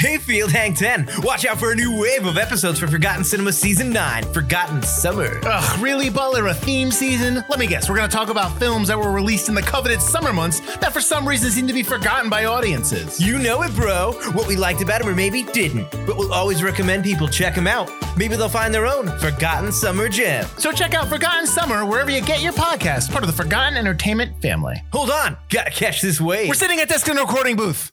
Hey, Field Hang 10. Watch out for a new wave of episodes for Forgotten Cinema Season 9, Forgotten Summer. Ugh, really, Butler? A theme season? Let me guess, we're gonna talk about films that were released in the coveted summer months that for some reason seem to be forgotten by audiences. You know it, bro. What we liked about them or maybe didn't. But we'll always recommend people check them out. Maybe they'll find their own Forgotten Summer gem. So check out Forgotten Summer wherever you get your podcast, part of the Forgotten Entertainment family. Hold on. Gotta catch this wave. We're sitting at desk in a recording booth.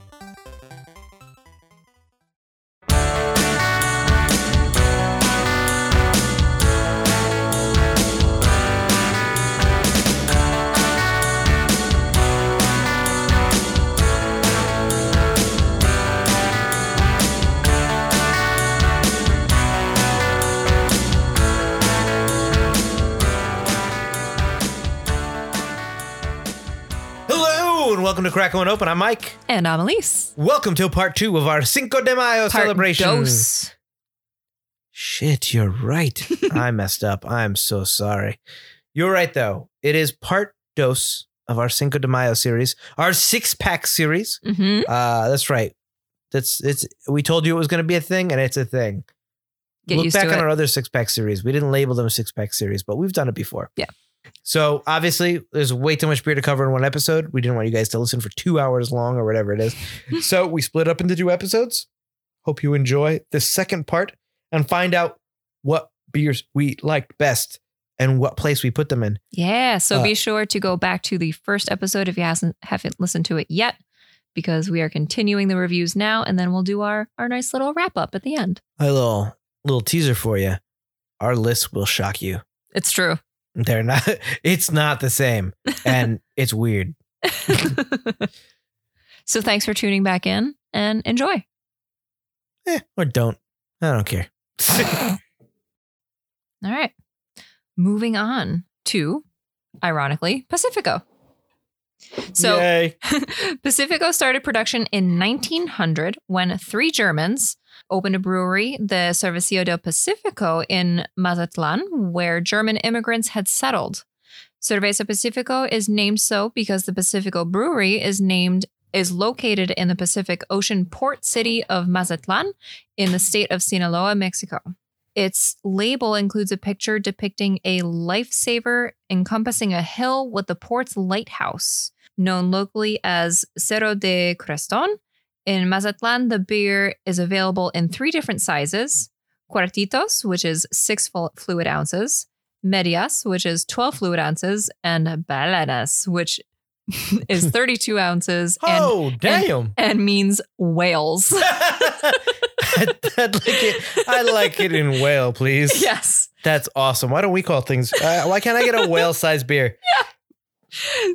Welcome to Crack One Open. I'm Mike. And I'm Elise. Welcome to part two of our Cinco de Mayo Part celebration. Dos. Shit, you're right. I messed up. I'm so sorry. You're right, though. It is part dos of our Cinco de Mayo series, our six pack series. hmm Uh, that's right. That's it's. We told you it was going to be a thing, and it's a thing. Get Look back on our other six pack series. We didn't label them six pack series, but we've done it before. Yeah. So obviously, there's way too much beer to cover in one episode. We didn't want you guys to listen for two hours long or whatever it is. so we split up into two episodes. Hope you enjoy the second part and find out what beers we liked best and what place we put them in. Yeah. So Uh, be sure to go back to the first episode if you hasn't haven't listened to it yet, because we are continuing the reviews now, and then we'll do our our nice little wrap up at the end. A little little teaser for you. Our list will shock you. It's true. They're not. It's not the same, and it's weird. so thanks for tuning back in and enjoy. Eh, or don't. I don't care. All right. Moving on to, ironically, Pacifico. So Pacifico started production in 1900 when three Germans opened a brewery, the Servicio del Pacifico in Mazatlan, where German immigrants had settled. Cerveza Pacifico is named so because the Pacifico Brewery is named is located in the Pacific Ocean port city of Mazatlan in the state of Sinaloa, Mexico. Its label includes a picture depicting a lifesaver encompassing a hill with the port's lighthouse, known locally as Cerro de Creston. In Mazatlan, the beer is available in three different sizes cuartitos, which is six fluid ounces, medias, which is 12 fluid ounces, and ballenas, which is 32 ounces and, Oh, damn. and means whales. I'd, I'd like it. I like it in whale, please. yes. That's awesome. Why don't we call things? Uh, why can't I get a whale sized beer?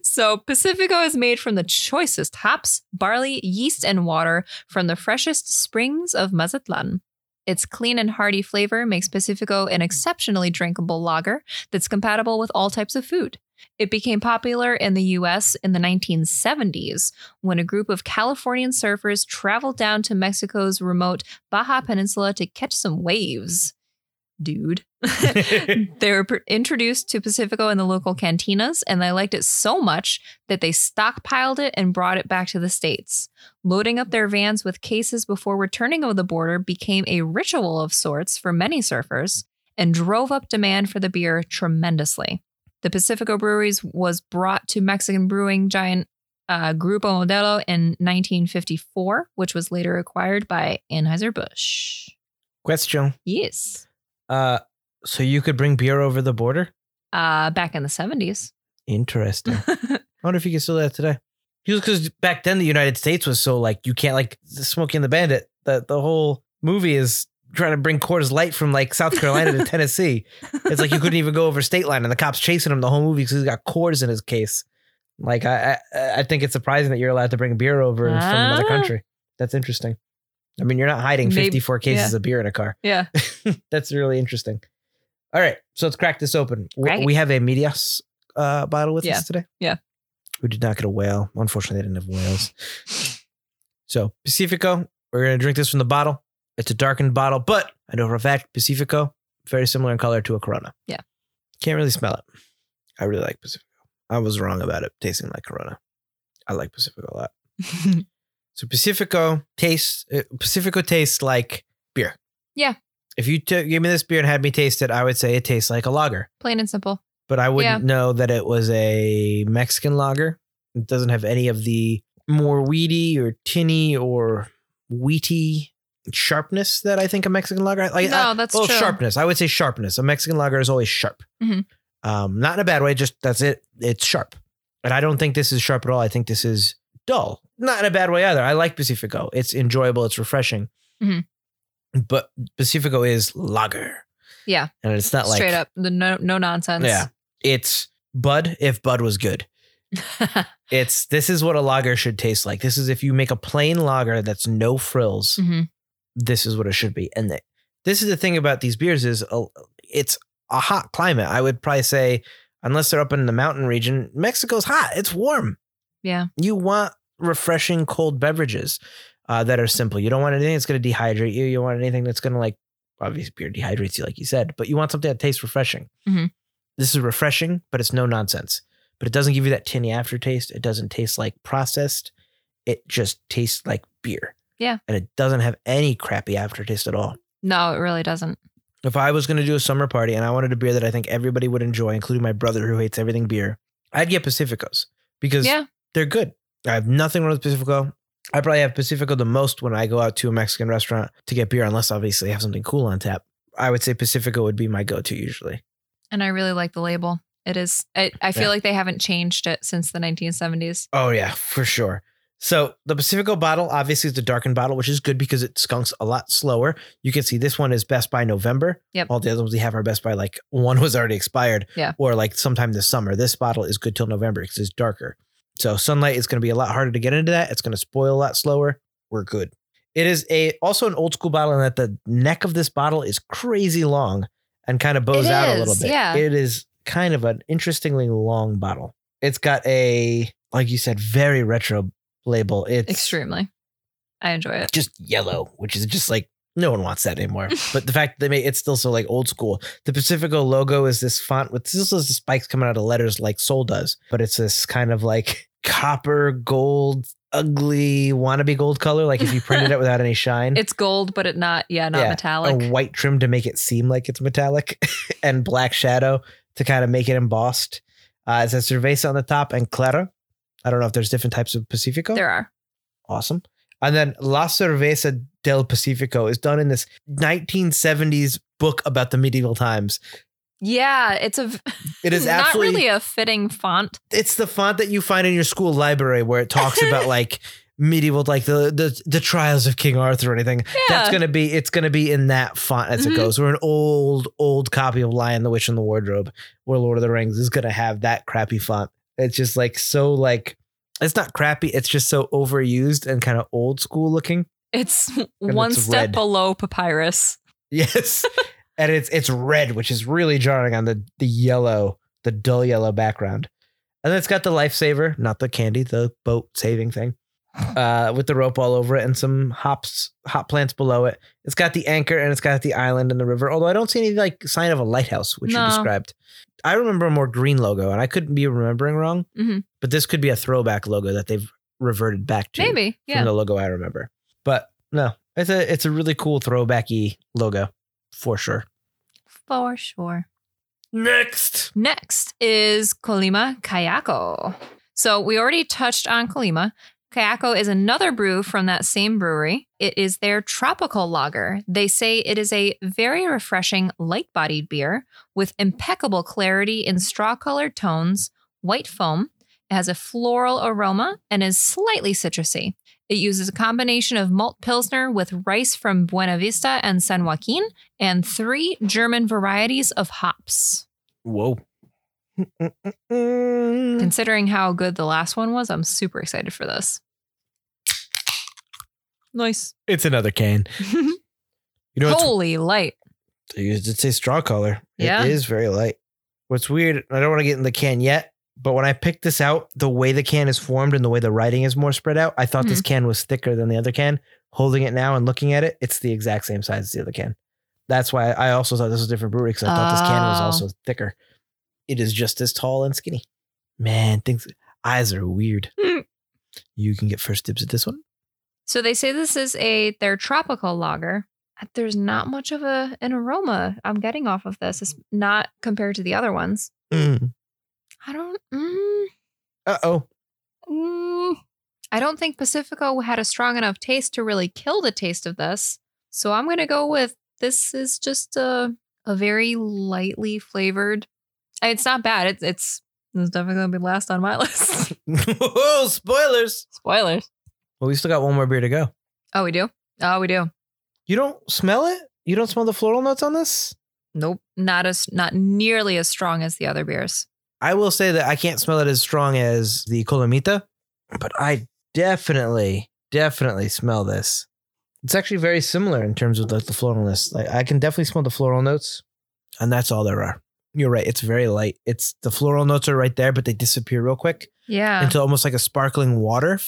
So, Pacifico is made from the choicest hops, barley, yeast, and water from the freshest springs of Mazatlan. Its clean and hearty flavor makes Pacifico an exceptionally drinkable lager that's compatible with all types of food. It became popular in the US in the 1970s when a group of Californian surfers traveled down to Mexico's remote Baja Peninsula to catch some waves. Dude. they were pr- introduced to Pacifico in the local cantinas, and they liked it so much that they stockpiled it and brought it back to the States. Loading up their vans with cases before returning over the border became a ritual of sorts for many surfers and drove up demand for the beer tremendously. The Pacifico Breweries was brought to Mexican brewing giant uh, Grupo Modelo in 1954, which was later acquired by Anheuser-Busch. Question. Yes. Uh, so you could bring beer over the border? Uh, back in the 70s. Interesting. I wonder if you can still do that today. Just because back then the United States was so like you can't like Smokey and the Bandit. The the whole movie is trying to bring Coors Light from like South Carolina to Tennessee. It's like you couldn't even go over state line, and the cops chasing him the whole movie because he's got Coors in his case. Like I, I I think it's surprising that you're allowed to bring beer over from another Ah. country. That's interesting. I mean, you're not hiding Maybe- 54 cases of beer in a car. Yeah. That's really interesting. All right, so let's crack this open. It. We have a Medias uh, bottle with Yeah. us today. Yeah. We did not get a whale. Unfortunately, they didn't have whales. So Pacifico, we're gonna drink this from the bottle. It's a darkened bottle, but I know for a fact Pacifico very similar in color to a Corona. Yeah. Can't really smell it. I really like Pacifico. I was wrong about it tasting like Corona. I like Pacifico a lot. So Pacifico tastes uh, Pacifico tastes like beer. Yeah. If you took gave me this beer and had me taste it, I would say it tastes like a lager. Plain and simple. But I wouldn't know that it was a Mexican lager. It doesn't have any of the more weedy or tinny or wheaty sharpness that I think a Mexican lager. Like, No, I- that's well, true. sharpness. I would say sharpness. A Mexican lager is always sharp. Mhm. Um, not in a bad way. Just that's it. It's sharp, and I don't think this is sharp at all. I think this is dull. Not in a bad way either. I like Pacifico. It's enjoyable. It's refreshing. Mhm. But Pacifico is lager. Yeah. and it's not like Straight up. The no no nonsense. Yeah, it's Bud if Bud was good. It's this is what a lager should taste like. This is if you make a plain lager that's no frills. hmm This is what it should be. And the, this is the thing about these beers is uh, it's a hot climate. I would probably say unless they're up in the mountain region, Mexico's hot. It's warm. Yeah. You want refreshing cold beverages uh, that are simple. You don't want anything that's going to dehydrate you. You want anything that's going to like obviously beer dehydrates you, like you said, but you want something that tastes refreshing. Mhm. This is refreshing, but it's no nonsense. But it doesn't give you that tinny aftertaste. It doesn't taste like processed. It just tastes like beer. Yeah. and it doesn't have any crappy aftertaste at all. No, it really doesn't. If I was going to do a summer party and I wanted a beer that I think everybody would enjoy, including my brother who hates everything beer, I'd get Pacificos because Yeah. they're good. I have nothing wrong with Pacifico. I probably have Pacifico the most when I go out to a Mexican restaurant to get beer, unless obviously I have something cool on tap. I would say Pacifico would be my go-to usually. And I really like the label. It is. I, I feel Yeah. like they haven't changed it since the 1970s. Oh yeah, for sure. So the Pacifico bottle obviously is the darkened bottle, which is good because it skunks a lot slower. You can see this one is best by November. Yep. All the other ones we have are best by like one was already expired. Yeah. Or like sometime this summer. This bottle is good till November because it's darker. So sunlight is going to be a lot harder to get into that. It's going to spoil a lot slower. We're good. It is a also an old school bottle in that the neck of this bottle is crazy long and kind of bows It out a little bit. yeah. It is kind of an interestingly long bottle. It's got a like you said, very retro label. It's Extremely. I enjoy it. just yellow, which is just like no one wants that anymore. but the fact that they made it's still so like old school. The Pacifico logo is this font with this is the spikes coming out of letters like Sol does, but it's this kind of like copper gold, ugly wannabe gold color. Like if you printed it without any shine. It's gold, but it not. Yeah, not Yeah, metallic. a white trim to make it seem like it's metallic and black shadow to kind of make it embossed. Uh, it says Cerveza on the top and Clara. I don't know if there's different types of Pacifico. There are. Awesome. And then La Cerveza del Pacifico is done in this 1970s book about the medieval times. Yeah, it's a. It is not really a fitting font. it's the font that you find in your school library where it talks about like medieval like the the the trials of King Arthur or anything. Yeah. That's gonna be it's gonna be in that font as Mhm. it goes. Or an old old copy of Lion the Witch and the Wardrobe or Lord of the Rings is gonna have that crappy font. It's just like so like it's not crappy. It's just so overused and kind of old school looking. It's one it's step red. below papyrus. Yes. and it's it's red, which is really jarring on the the yellow, the dull yellow background. And then it's got the lifesaver, not the candy, the boat saving thing. Uh, with the rope all over it and some hops, hop plants below it. It's got the anchor and it's got the island and the river. Although I don't see any like sign of a lighthouse, which No. you described. I remember a more green logo, and I couldn't be remembering wrong. Mhm. But this could be a throwback logo that they've reverted back to Maybe. from Yeah. the logo I remember. But no, it's a it's a really cool throwbacky logo for sure. For sure. Next, Next is Colima Cayaco. So we already touched on Colima. Cayaco is another brew from that same brewery. It is their tropical lager. They say it is a very refreshing, light bodied beer with impeccable clarity in straw colored tones, white foam. It has a floral aroma and is slightly citrusy. It uses a combination of malt pilsner with rice from Buena Vista and San Joaquin and three German varieties of hops. whoa. Considering how good the last one was, I'm super excited for this. Nice. It's another can. You know, Holy light. it's a straw color. Yeah. It is very light. What's weird, I don't want to get in the can yet, but when I picked this out, the way the can is formed and the way the writing is more spread out, I thought this can was thicker than the other can. Holding it now and looking at it, it's the exact same size as the other can. That's why I also thought this was a different brewery because I thought this can was Oh. also thicker. It is just as tall and skinny. Man, things eyes are weird. Hmm. you can get first dibs at this one. So they say this is a their tropical lager. There's not much of a an aroma I'm getting off of this. It's not compared to the other ones. Mm. I don't. Mm, Uh oh. mm, I don't think Pacifico had a strong enough taste to really kill the taste of this. So I'm gonna go with this is just a a very lightly flavored. It's not bad. It's it's it's definitely gonna be last on my list. Whoa, spoilers. Spoilers. Well, we still got one more beer to go. Oh, we do. Oh, we do. You don't smell it? You don't smell the floral notes on this? Nope, not as not nearly as strong as the other beers. I will say that I can't smell it as strong as the Colimita, but I definitely, definitely smell this. It's actually very similar in terms of like the floralness. Like I can definitely smell the floral notes, and that's all there are. You're right. It's very light. It's the floral notes are right there, but they disappear real quick Yeah. into almost like a sparkling water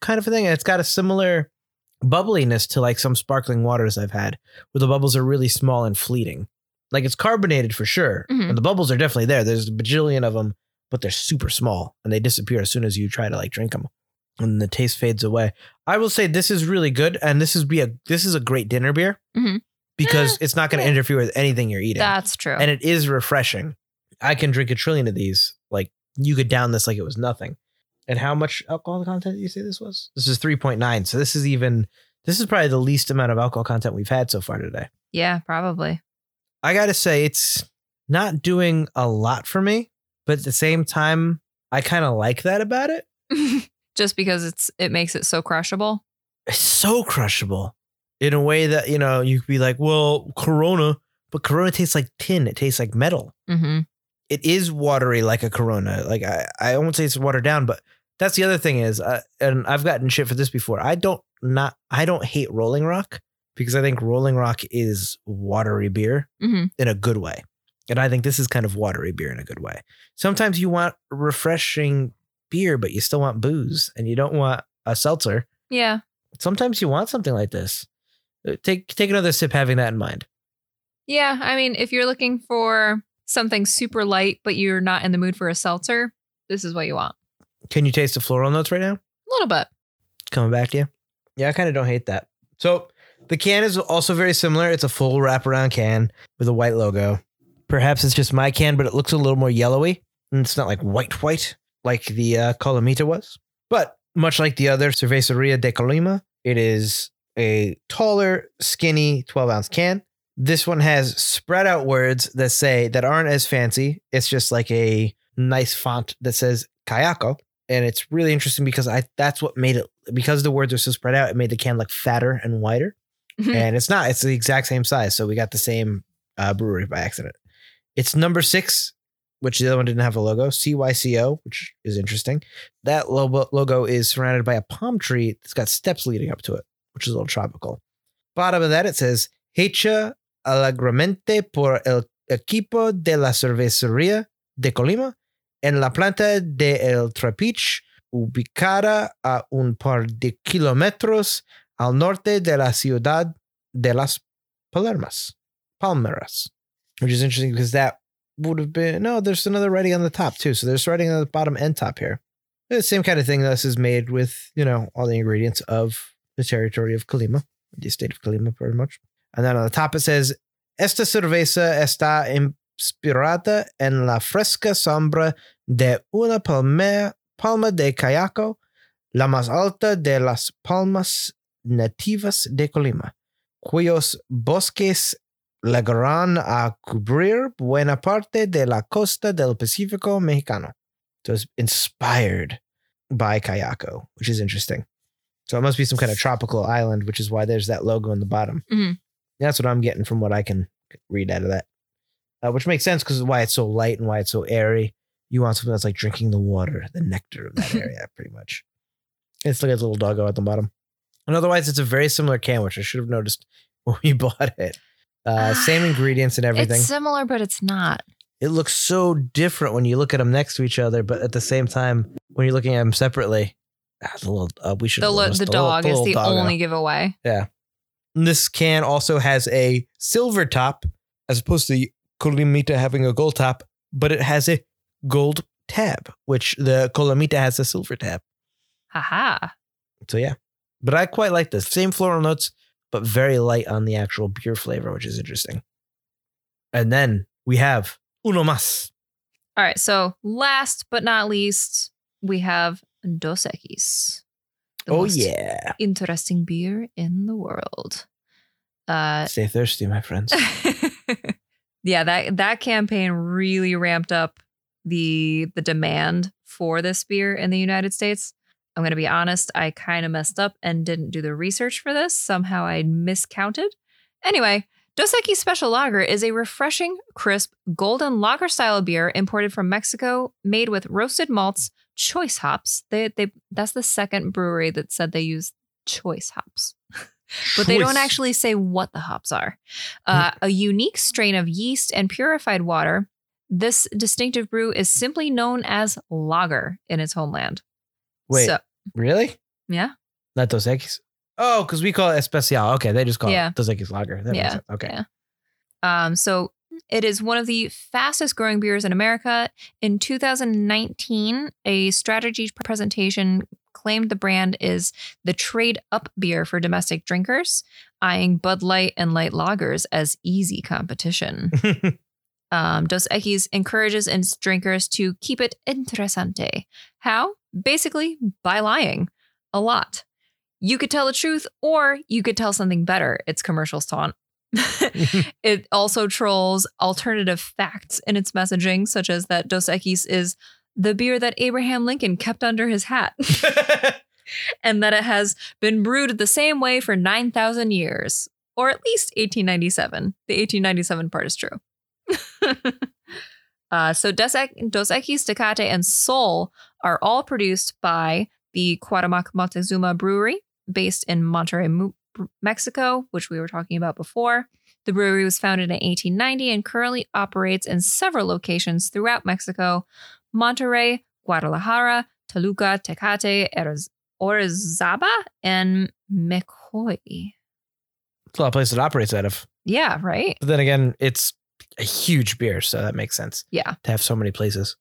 kind of a thing. And it's got a similar bubbliness to like some sparkling waters I've had, where the bubbles are really small and fleeting. Like it's carbonated for sure, Mhm. and the bubbles are definitely there. There's a bajillion of them, but they're super small and they disappear as soon as you try to like drink them, and the taste fades away. I will say this is really good, and this is be a this is a great dinner beer Mhm. because Eh, it's not going to interfere with anything you're eating That's true. and it is refreshing. I can drink a trillion of these. Like you could down this like it was nothing. And how much alcohol content did you say this was? This is 3.9. So this is even this is probably the least amount of alcohol content we've had so far today. yeah, probably. I got to say it's not doing a lot for me, but at the same time I kind of like that about it. Just because it's it makes it so crushable. It's so crushable in a way that, you know, you could be like, "Well, Corona, but Corona tastes like tin. It tastes like metal." Mm-hmm. it is watery like a Corona. Like I, I won't say it's watered down, but that's the other thing is, uh, and I've gotten shit for this before. I don't not, I don't hate Rolling Rock because I think Rolling Rock is watery beer Mm-hmm. in a good way, and I think this is kind of watery beer in a good way. Sometimes you want refreshing beer, but you still want booze, and you don't want a seltzer. Yeah. Sometimes you want something like this. Uh, Take take another sip, having that in mind. Yeah. I mean, if you're looking for something super light, but you're not in the mood for a seltzer, this is what you want. Can you taste the floral notes right now? A little bit. coming back to you. Yeah, I kind of don't hate that. So the can is also very similar. It's a full wraparound can with a white logo. Perhaps it's just my can, but it looks a little more yellowy. And it's not like white, white like the uh, Colimita was. But much like the other Cerveceria de Colima, it is a taller, skinny 12 ounce can. This one has spread out words that say that aren't as fancy. It's just like a nice font that says Cayaco. And it's really interesting because I that's what made it because the words are so spread out, it made the can look fatter and wider. Mhm. and it's not, it's the exact same size. So we got the same uh, brewery by accident. It's number six, which the other one didn't have a logo, CYCO, which is interesting. That logo, logo is surrounded by a palm tree that's got steps leading up to it, which is a little tropical. Bottom of that, it says, Hecha alegremente por el equipo de la cervecería de Colima en la planta de El Trapiche, ubicada a un par de kilómetros al norte de la ciudad de las Palmeras, which is interesting because that would have been no. There's another writing on the top too, so there's writing on the bottom and top here. The same kind of thing. This is made with you know all the ingredients of the territory of Colima, the state of Colima, pretty much. And then on the top it says, "Esta cerveza está inspirada en la fresca sombra de una palma, palma de Cayaco, la más alta de las palmas nativas de Colima, cuyos bosques llegarán a cubrir buena parte de la costa del Pacífico mexicano. So it's inspired by Cayaco, which is interesting. So it must be some kind of tropical island, which is why there's that logo in the bottom. Mhm. That's what I'm getting from what I can read out of that, uh, which makes sense because why it's so light and why it's so airy. You want something that's like drinking the water, the nectar of that area, pretty much. It's like a little doggo at the bottom. And otherwise, it's a very similar can, which I should have noticed when we bought it. Uh, same ingredients and everything. It's similar, but it's not. it looks so different when you look at them next to each other, but at the same time, when you're looking at them separately, ah, the little uh, we should The, li- the dog is the only giveaway. Yeah. and This can also has a silver top, as opposed to the Colimita having a gold top, but it has a gold tab, which the Colimita has a silver tab. Haha. So yeah, but I quite like this. Same floral notes, but very light on the actual beer flavor, which is interesting. And then we have uno más. All right. So last but not least, we have Dos Equis. Oh yeah, Interesting beer in the world. Uh, stay thirsty, my friends. yeah, that that campaign really ramped up the the demand for this beer in the United States. I'm going to be honest, I kind of messed up and didn't do the research for this. Somehow I miscounted. Anyway, Dos Equis Special Lager is a refreshing, crisp, golden lager style beer imported from Mexico, made with roasted malts, choice hops. They, they that's the second brewery that said they use choice hops but they don't actually say what the hops are. Uh, a unique strain of yeast and purified water. This distinctive brew is simply known as lager in its homeland. Wait, So, really? yeah. Not Dos Equis? Oh, because we call it Especial. Okay, they just call Yeah. it Dos Equis Lager. That makes Yeah, sense. Okay. yeah. Um, so it is one of the fastest growing beers in America. In 2019, a strategy presentation claimed the brand is the trade up beer for domestic drinkers, eyeing Bud Light and light lagers as easy competition. Um, Dos Equis encourages its drinkers to keep it interesante. How? Basically, by lying a lot. You could tell the truth, or you could tell something better. Its commercials taunt. it also trolls alternative facts in its messaging, such as that Dos Equis is the beer that Abraham Lincoln kept under his hat, and that it has been brewed the same way for 9,000 years, or at least 1897. The 1897 part is true. uh, so Dos, Equ- Dos Equis, Tecate, and Sol are all produced by the Cuauhtémoc Moctezuma Brewery, based in Monterrey, Mexico, which we were talking about before. The brewery was founded in 1890 and currently operates in several locations throughout Mexico Monterrey, Guadalajara, Toluca, Tecate, Oriz- Orizaba, and Meoqui. It's a lot of places it operates out of. Yeah, right? But then again, it's a huge beer, so that makes sense Yeah. to have so many places.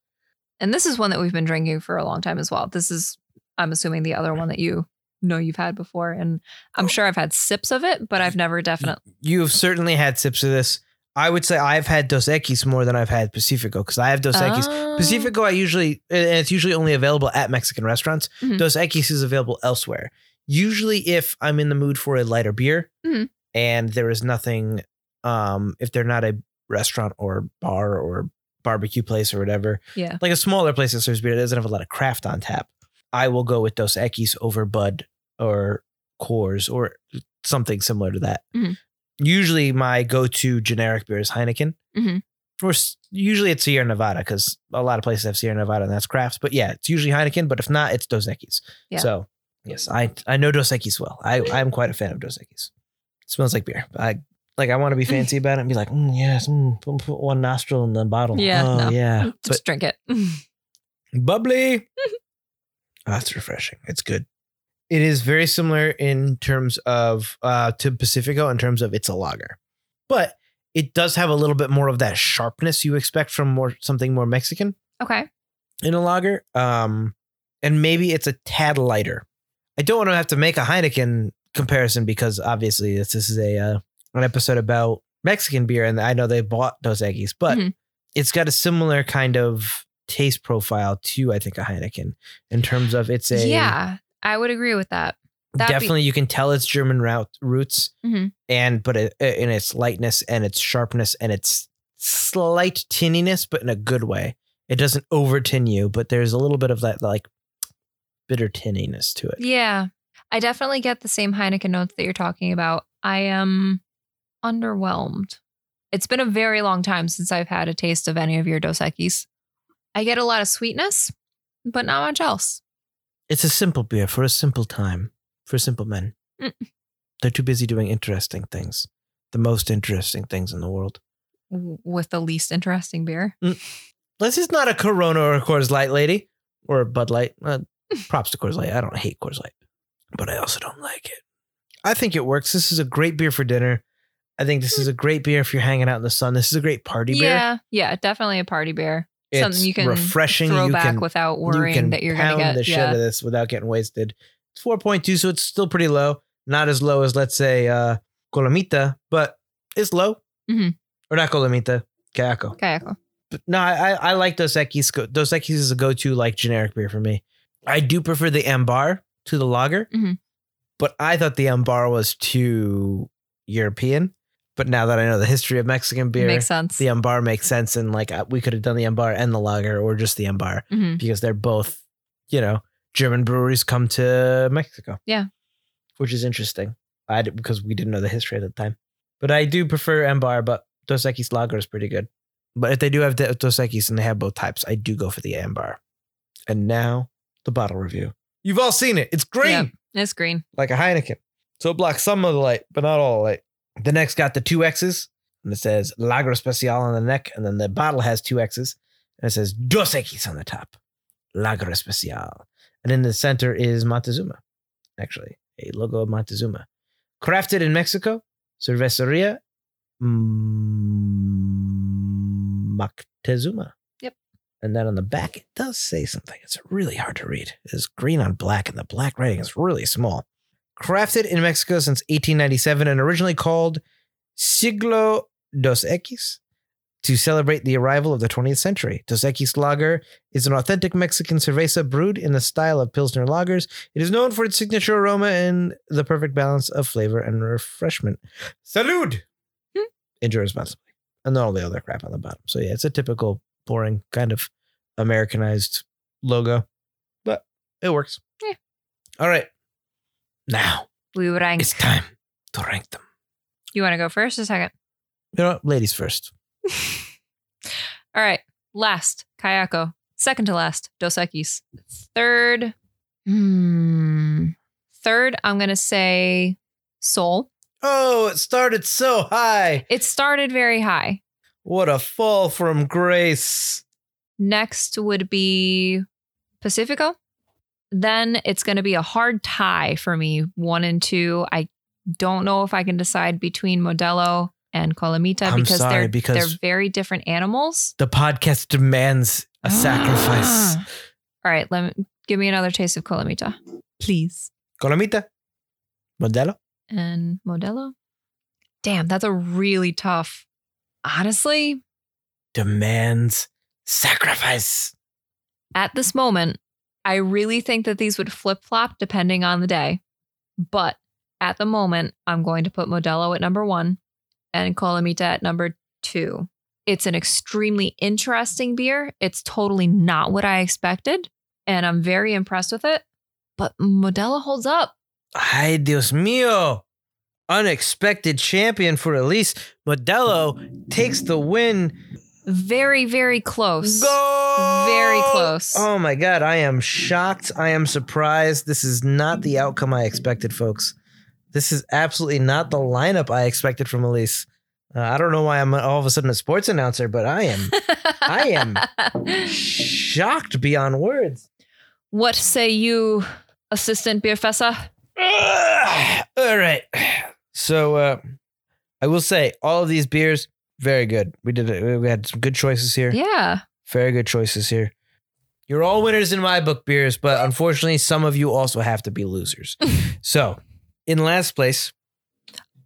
And this is one that we've been drinking for a long time as well. This is, I'm assuming, the other one that you know you've had before. And I'm oh. sure I've had sips of it, but I've never definitely. You've certainly had sips of this. I would say I've had Dos Equis more than I've had Pacifico because I have Dos Equis. Oh. Pacifico, I usually, and it's usually only available at Mexican restaurants. Mhm. Dos Equis is available elsewhere. Usually, if I'm in the mood for a lighter beer Mhm. and there is nothing, um, if they're not a restaurant or bar or barbecue place or whatever, Yeah. like a smaller place that serves beer that doesn't have a lot of craft on tap, I will go with Dos Equis over Bud or Coors or something similar to that. Mhm. Usually, my go-to generic beer is Heineken. Mhm. Or s- usually it's Sierra Nevada because a lot of places have Sierra Nevada and that's craft. But yeah, it's usually Heineken. But if not, it's Dos Equis. Yeah. So yes, I I know Dos Equis well. I I'm quite a fan of Dos Equis. It smells like beer. I like I want to be fancy about it and be like, mm, yes, mm, put, put one nostril in the bottle. Yeah, oh, no. yeah. But Just drink it. bubbly. oh, that's refreshing. It's good. It is very similar in terms of uh to Pacifico in terms of it's a lager. But it does have a little bit more of that sharpness you expect from more something more Mexican okay. in a lager. Um and maybe it's a tad lighter. I don't want to have to make a Heineken comparison because obviously this, this is a uh, an episode about Mexican beer and I know they bought Dos Equis, but Mhm. it's got a similar kind of taste profile to I think a Heineken in terms of it's a yeah, I would agree with that. That'd be- definitely you can tell it's German route roots Mhm. and but it, in its lightness and its sharpness and its slight tinniness but in a good way. It doesn't over tin you, but there's a little bit of that like bitter tinniness to it. Yeah. I definitely get the same Heineken notes that you're talking about. I am underwhelmed. It's been a very long time since I've had a taste of any of your Dos Equis. I get a lot of sweetness, but not much else. It's a simple beer for a simple time for simple men. Mm. They're too busy doing interesting things, the most interesting things in the world. With the least interesting beer. This is not a Corona or a Coors Light, lady, or a Bud Light. Uh, props to Coors Light. I don't hate Coors Light, but I also don't like it. I think it works. This is a great beer for dinner. I think this is a great beer if you're hanging out in the sun. This is a great party beer. Yeah, yeah, definitely a party beer. It's Something you can refreshing. throw you back can without you worrying can that you're going to get. the shit yeah. of this without getting wasted. It's 4.2, so it's still pretty low. Not as low as let's say uh Colimita, but it's low. Mhm. Or not Colimita, Cayaco. Cayaco. But no, I I like Dos Equis. Dos Equis is a go-to like generic beer for me. I do prefer the Ambar to the lager, Mhm. but I thought the Ambar was too European. But now that I know the history of Mexican beer, Makes sense. the Ambar makes sense, and like uh, we could have done the Ambar and the lager, or just the Ambar Mhm. because they're both, you know, German breweries come to Mexico. Yeah. which is interesting. I did, because we didn't know the history at the time, but I do prefer Ambar, but Dos Equis Lager is pretty good. But if they do have Dos Equis and they have both types, I do go for the Ambar. And now the bottle review. You've all seen it. It's green, Yeah. It's green. like a Heineken. So it blocks some of the light, but not all the light. The neck's got the two X's, and it says Lager Especial on the neck, and then the bottle has two X's, and it says Dos Equis on the top. Lager Especial. And in the center is Montezuma, actually, a logo of Montezuma. Crafted in Mexico, Cerveceria Moctezuma. Yep. And then on the back, it does say something. It's really hard to read. It's green on black, and the black writing is really small. Crafted in Mexico since 1897 and originally called Siglo Dos Equis to celebrate the arrival of the 20th century. Dos Equis Lager is an authentic Mexican cerveza brewed in the style of Pilsner lagers. It is known for its signature aroma and the perfect balance of flavor and refreshment. Salud! Hmm. Enjoy responsibly. And then all the other crap on the bottom. So yeah, it's a typical boring kind of Americanized logo, but it works. Yeah. All right. Now We rank. it's time to rank them. You want to go first or second? You know, ladies first. All right. Last, Cayaco. Second to last, Dos Equis. Third, hmm. Third, I'm going to say Sol. Oh, it started so high. It started very high. What a fall from grace. Next would be Pacifico. Then it's going to be a hard tie for me, one and two. I don't know if I can decide between Modelo and Colimita I'm because sorry, they're because- they're very different animals. The podcast demands a sacrifice. Ah. All right, let me give me another taste of Colimita, please. Colimita, Modelo. And Modelo. Damn, that's a really tough. Honestly, demands sacrifice. at this moment, I really think that these would flip flop depending on the day. But at the moment, I'm going to put Modelo at number one and Colimita at number two. It's an extremely interesting beer. It's totally not what I expected, and I'm very impressed with it. But Modelo holds up. Ay, Dios mío. Unexpected champion for Elise. Modelo takes the win. Very, very close. Go! Very close. Oh my God. I am shocked. I am surprised. This is not the outcome I expected, folks. This is absolutely not the lineup I expected from Elise. Uh, I don't know why I'm all of a sudden a sports announcer, but I am I am shocked beyond words. what say you, Assistant Beer Fessa? All right. So uh, I will say all of these beers very good. We did it. We had some good choices here. Yeah. Very good choices here. You're all winners in my book, beers, but unfortunately, some of you also have to be losers. so, in last place,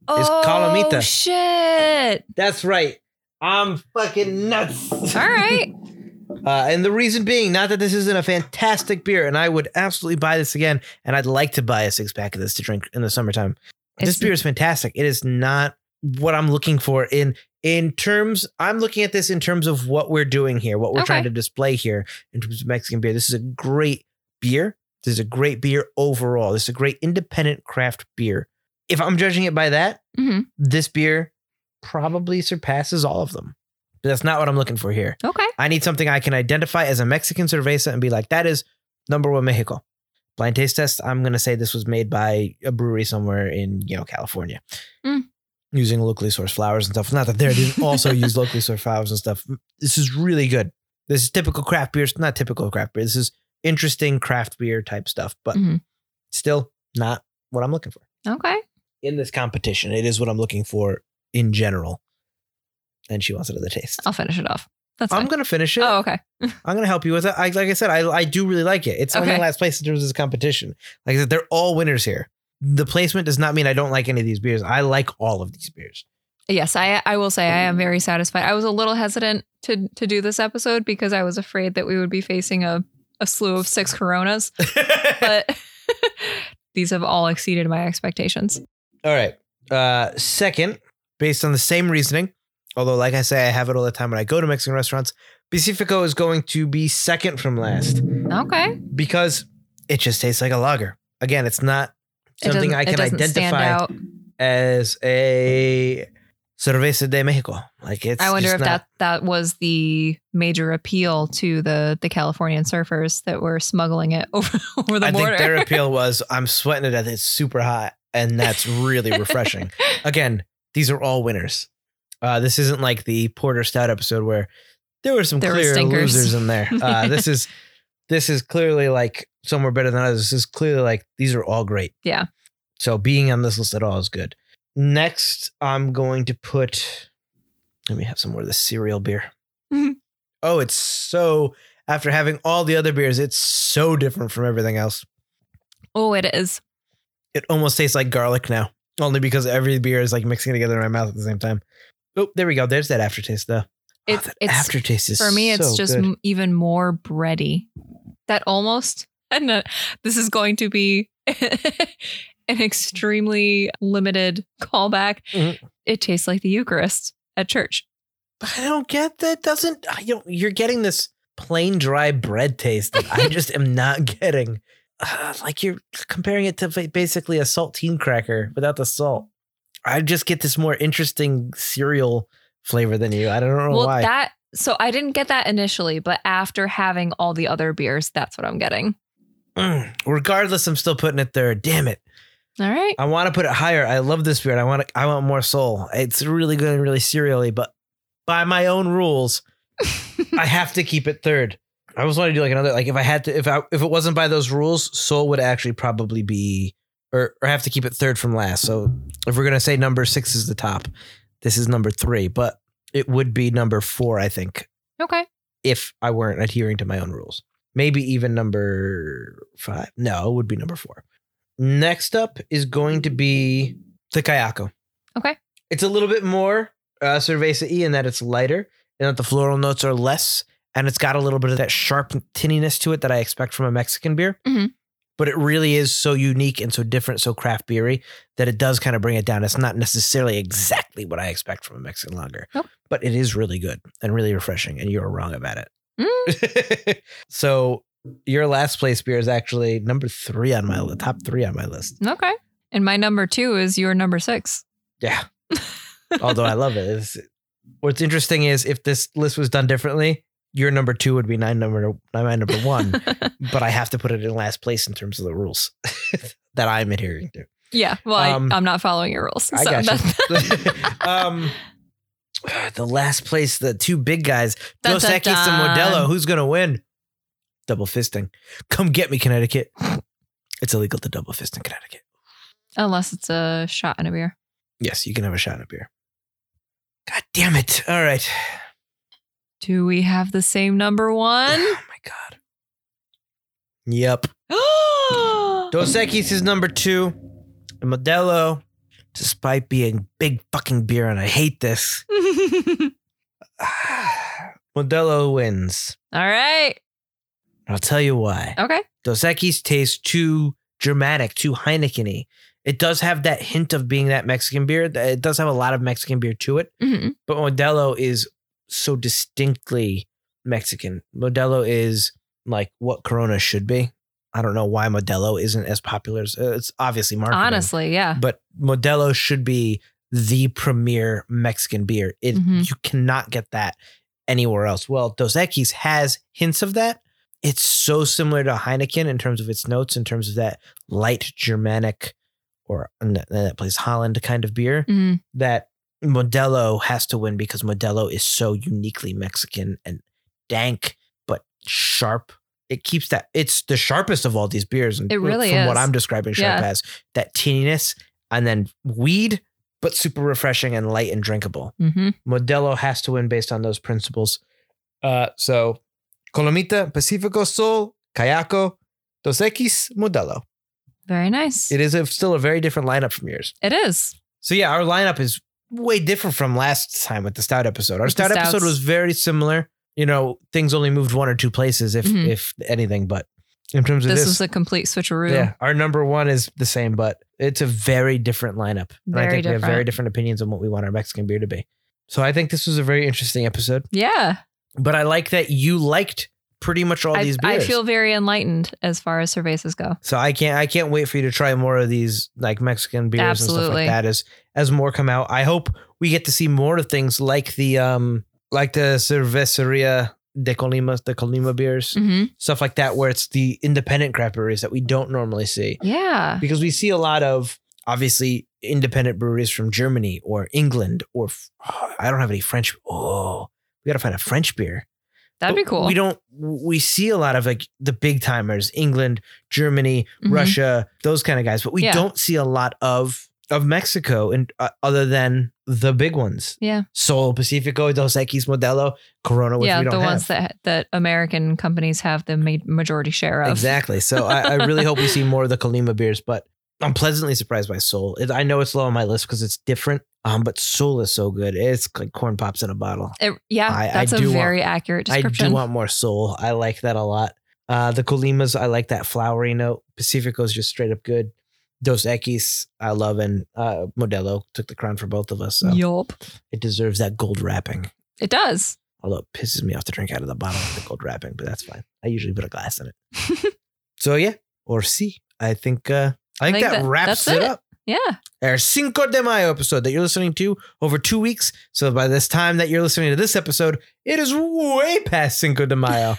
oh, Colimita. shit. that's right. I'm fucking nuts. All right. Uh, and the reason being, not that this isn't a fantastic beer, and I would absolutely buy this again, and I'd like to buy a six pack of this to drink in the summertime. this beer is fantastic. It is not what I'm looking for in in terms. I'm looking at this in terms of what we're doing here, what we're Okay. trying to display here in terms of Mexican beer. This is a great beer. This is a great beer overall. This is a great independent craft beer. If I'm judging it by that, hmm this beer probably surpasses all of them. But that's not what I'm looking for here. Okay. I need something I can identify as a Mexican cerveza and be like, that is number one Mexico. blind taste test, I'm gonna say this was made by a brewery somewhere in you know California, Mm. Using locally sourced flowers and stuff. Not that they didn't also use locally sourced flowers and stuff. This is really good. This is typical craft beer. Not typical craft beer. This is interesting craft beer type stuff, but Mhm. still not what I'm looking for Okay. in this competition. It is what I'm looking for in general. And she wants it another taste. I'll finish it off. That's I'm fine. gonna finish it. Oh, okay. I'm gonna help you with it. I like I said, I I do really like it. It's only last place in terms of this competition. Like I said, they're all winners here. The placement does not mean I don't like any of these beers. I like all of these beers. Yes, I I will say I am very satisfied. I was a little hesitant to to do this episode because I was afraid that we would be facing a a slew of six coronas, but these have all exceeded my expectations. all right. Uh, second, based on the same reasoning, although like I say, I have it all the time when I go to Mexican restaurants. Pacifico is going to be second from last Okay. because it just tastes like a lager. Again, it's not something I can identify as a cerveza de Mexico. Like it's. I wonder if not- that that was the major appeal to the the Californian surfers that were smuggling it over over the I border. think their appeal was I'm sweating it. It's super hot, and that's really refreshing. Again, these are all winners. Uh, this isn't like the Porter Stout episode where there were some There clear stinkers. losers in there. Uh, this is this is clearly like somewhere better than others. This is clearly like these are all great. Yeah. So being on this list at all is good. Next, I'm going to put. Let me have some more of the cereal beer. Mhm. Oh, it's so. After having all the other beers, it's so different from everything else. oh, it is. It almost tastes like garlic now, only because every beer is like mixing together in my mouth at the same time. Oh, there we go. There's that aftertaste though. Oh, It's- that it's- aftertaste is For me, it's so just good. even more bready. That almost, and uh, this is going to be an extremely limited callback. Mhm. It tastes like the Eucharist at church. I don't get that. Doesn't I don't? You're getting this plain dry bread taste that I just am not getting. Uh, like you're comparing it to basically a saltine cracker without the salt. I just get this more interesting cereal flavor than you. I don't know well, why. that so I didn't get that initially, but after having all the other beers, that's what I'm getting. Mm. Regardless, I'm still putting it there. Damn it. All right. I want to put it higher. I love this beer. and I want to, I want more Sol. It's really good and really cereally, but by my own rules, I have to keep it third. I was want to do like another like if I had to if I if it wasn't by those rules, Sol would actually probably be or or have to keep it third from last. So if we're gonna say number six is the top, this is number three, but it would be number four, I think, Okay. if I weren't adhering to my own rules. Maybe even number five. No, it would be number four. Next up is going to be the Cayaco. Okay. It's a little bit more uh, Cerveza E in that it's lighter and that the floral notes are less. And it's got a little bit of that sharp tinniness to it that I expect from a Mexican beer. Mhm. But it really is so unique and so different, so craft beery that it does kind of bring it down. It's not necessarily exactly what I expect from a Mexican lager, Nope. but it is really good and really refreshing. And you're wrong about it. Mm. so your last place beer is actually number three on my li- top three on my list. Okay. And my number two is your number six. Yeah. Although I love it. It's- what's interesting is if this list was done differently, your number two would be nine number my number one, but I have to put it in last place in terms of the rules that I'm adhering to. yeah. Well, Um, I, I'm not following your rules. I so got you. um, the last place, the two big guys, Dun, Dos Equis and. Modelo. Who's gonna win? Double fisting. Come get me, Connecticut. It's illegal to double fist in Connecticut. Unless it's a shot in a beer. Yes, you can have a shot of beer. God damn it! All right. Do we have the same number one? Oh my god. Yep. Dos Equis is number two. And Modelo, despite being big fucking beer, and I hate this, Modelo wins. All right. I'll tell you why. Okay. Dos Equis tastes too dramatic, too Heineken-y. It does have that hint of being that Mexican beer. It does have a lot of Mexican beer to it, Mhm. but Modelo is so distinctly Mexican. Modelo is like what Corona should be. I don't know why Modelo isn't as popular. as- uh, It's obviously marketing. Honestly, yeah. but Modelo should be the premier Mexican beer. It Mhm. you cannot get that anywhere else. Well, Dos Equis has hints of that it's so similar to Heineken in terms of its notes, in terms of that light Germanic or and that plays Holland kind of beer Mhm. that Modelo has to win because Modelo is so uniquely Mexican and dank but sharp. It keeps that it's the sharpest of all these beers. And It really from what I'm describing sharp Yeah. as that teeniness and then weed, but super refreshing and light and drinkable. hmm Modelo has to win based on those principles. Uh, so Colimita, Pacifico Sol, Cayaco, Dos Equis, Modelo. Very nice. It is a, still a very different lineup from yours. it is. So yeah, our lineup is way different from last time with the stout episode. Our stout episode was very similar. You know, things only moved one or two places, if Mhm. if anything. But in terms of This this, was a complete switcheroo. yeah, our number one is the same, but it's a very different lineup. And I Very think we have very different. different opinions on what we want our Mexican beer to be. So I think this was a very interesting episode. Yeah. But I like that you liked pretty much all I, these beers. I feel very enlightened as far as cervezas go. so I can't I can't wait for you to try more of these like Mexican beers and stuff like that as as more come out. I hope we get to see more of things like the um like the Cerveceria de Colima, the Colima beers, hmm stuff like that, where it's the independent craft breweries that we don't normally see. Yeah. Because we see a lot of obviously independent breweries from Germany or England or I don't have any French. Oh, we gotta find a French beer. That'd be cool. We don't. We see a lot of like the big timers, England, Germany, Mhm. Russia, those kind of guys, but we Yeah. don't see a lot of of Mexico and uh, other than the big ones. Yeah. Sol Pacifico, Dos Equis, Modelo, Corona, which yeah, we don't the have. ones that that American companies have the ma- majority share of. exactly. So I, I really hope we see more of the Colima beers, but I'm pleasantly surprised by Sol. It, I know it's low on my list because it's different, um, but Sol is so good. It's like corn pops in a bottle. It- yeah, I- I that's a do want- very accurate I description. do want more Sol. I like that a lot. Uh, the Colimas, I like that flowery note. Pacifico's just straight up good. Dos Equis, I love, and uh, Modelo took the crown for both of us. So Yup. it deserves that gold wrapping. It does. Although it pisses me off to drink out of the bottle with the gold wrapping, but that's fine. I usually put a glass in it. so yeah, or C. I think uh, I think, think that, that- wraps it it. up. Yeah. Our Cinco de Mayo episode that you're listening to over two weeks. So by this time that you're listening to this episode, it is way past Cinco de Mayo.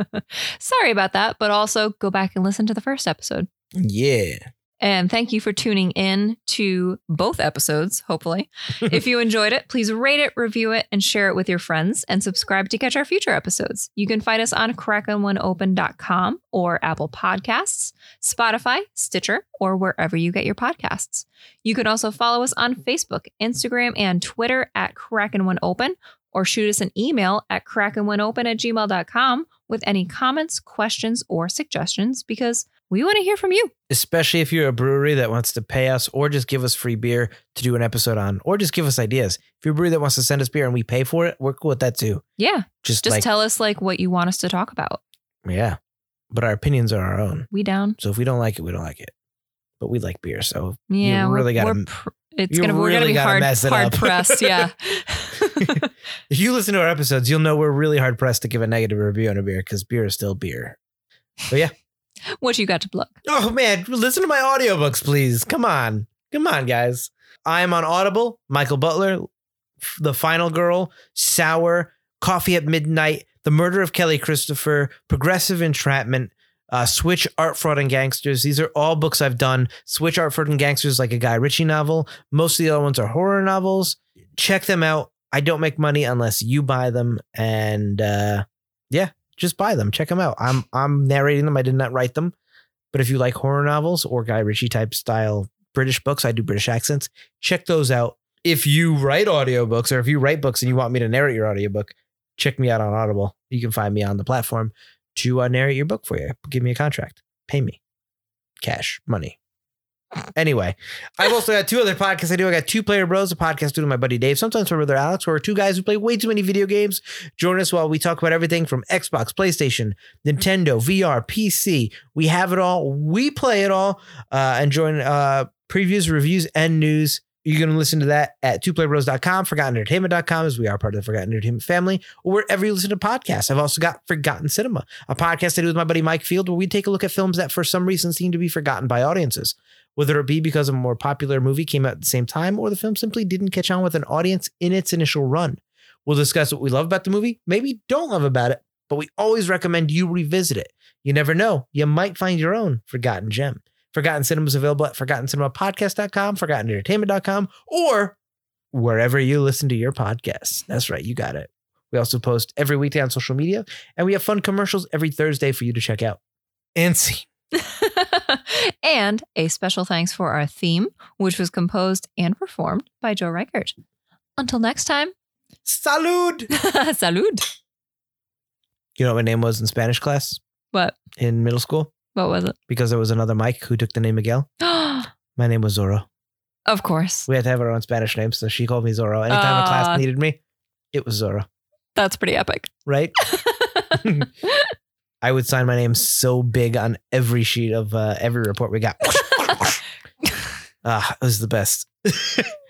Sorry about that, but also go back and listen to the first episode. yeah. And thank you for tuning in to both episodes, hopefully. if you enjoyed it, please rate it, review it, and share it with your friends and subscribe to catch our future episodes. You can find us on kraken1open.com or Apple Podcasts, Spotify, Stitcher, or wherever you get your podcasts. You can also follow us on Facebook, Instagram, and Twitter at Kraken1open or shoot us an email at kraken1open at gmail.com with any comments, questions, or suggestions because we want to hear from you. especially if you're a brewery that wants to pay us or just give us free beer to do an episode on or just give us ideas. If you're a brewery that wants to send us beer and we pay for it, we're cool with that too. Yeah. Just, Just like, tell us like what you want us to talk about. yeah. But our opinions are our own. We down? So if we don't like it, we don't like it. But we like beer. So Yeah, really we're, gotta- pr- it's gonna we're really gonna be hard hard pressed. Yeah. if you listen to our episodes, you'll know we're really hard pressed to give a negative review on a beer because beer is still beer. But yeah. What you got to plug? Oh man, listen to my audiobooks, please. Come on. Come on, guys. I am on Audible, Michael Butler, The Final Girl, Sour, Coffee at Midnight, The Murder of Kelly Christopher, Progressive Entrapment, uh, Switch, Art, Fraud, and Gangsters. These are all books I've done. Switch, Art, Fraud, and Gangsters like a Guy Ritchie novel. Most of the other ones are horror novels. Check them out. I don't make money unless you buy them. And uh, yeah, just buy them. Check them out. I'm I'm narrating them. I did not write them. But if you like horror novels or Guy Ritchie type style British books, I do British accents. Check those out. If you write audiobooks or if you write books and you want me to narrate your audiobook, check me out on Audible. You can find me on the platform to uh, narrate your book for you. Give me a contract. Pay me. Cash, money. Anyway, I've also got two other podcasts I do. I got Two Player Bros, a podcast due to my buddy Dave, sometimes my brother Alex, where two guys who play way too many video games. Join us while we talk about everything from Xbox, PlayStation, Nintendo, VR, PC. We have it all. We play it all. Uh, and join uh, previews, reviews, and news. You can listen to that at twoplaybros.com, forgottenentertainment.com, as we are part of the Forgotten Entertainment family, or wherever you listen to podcasts. I've also got Forgotten Cinema, a podcast I do with my buddy Mike Field, where we take a look at films that for some reason seem to be forgotten by audiences. Whether it be because a more popular movie came out at the same time, or the film simply didn't catch on with an audience in its initial run. We'll discuss what we love about the movie, maybe don't love about it, but we always recommend you revisit it. You never know, you might find your own forgotten gem. Forgotten Cinema is available at forgottencinemapodcast.com, forgottenentertainment.com, or wherever you listen to your podcasts. That's right, you got it. We also post every weekday on social media, and we have fun commercials every Thursday for you to check out. And see. and a special thanks for our theme, which was composed and performed by Joe Reichert. Until next time, Salud! salud. You know what my name was in Spanish class What? in middle school? What was it? Because there was another Mike who took the name Miguel. My name was Zorro. of course. We had to have our own Spanish name, so she called me Zorro. Anytime a Aw. class uh. needed me, it was Zorro, That's pretty epic. right? I would sign my name so big on every sheet of uh, every report we got. Ah, it was the best.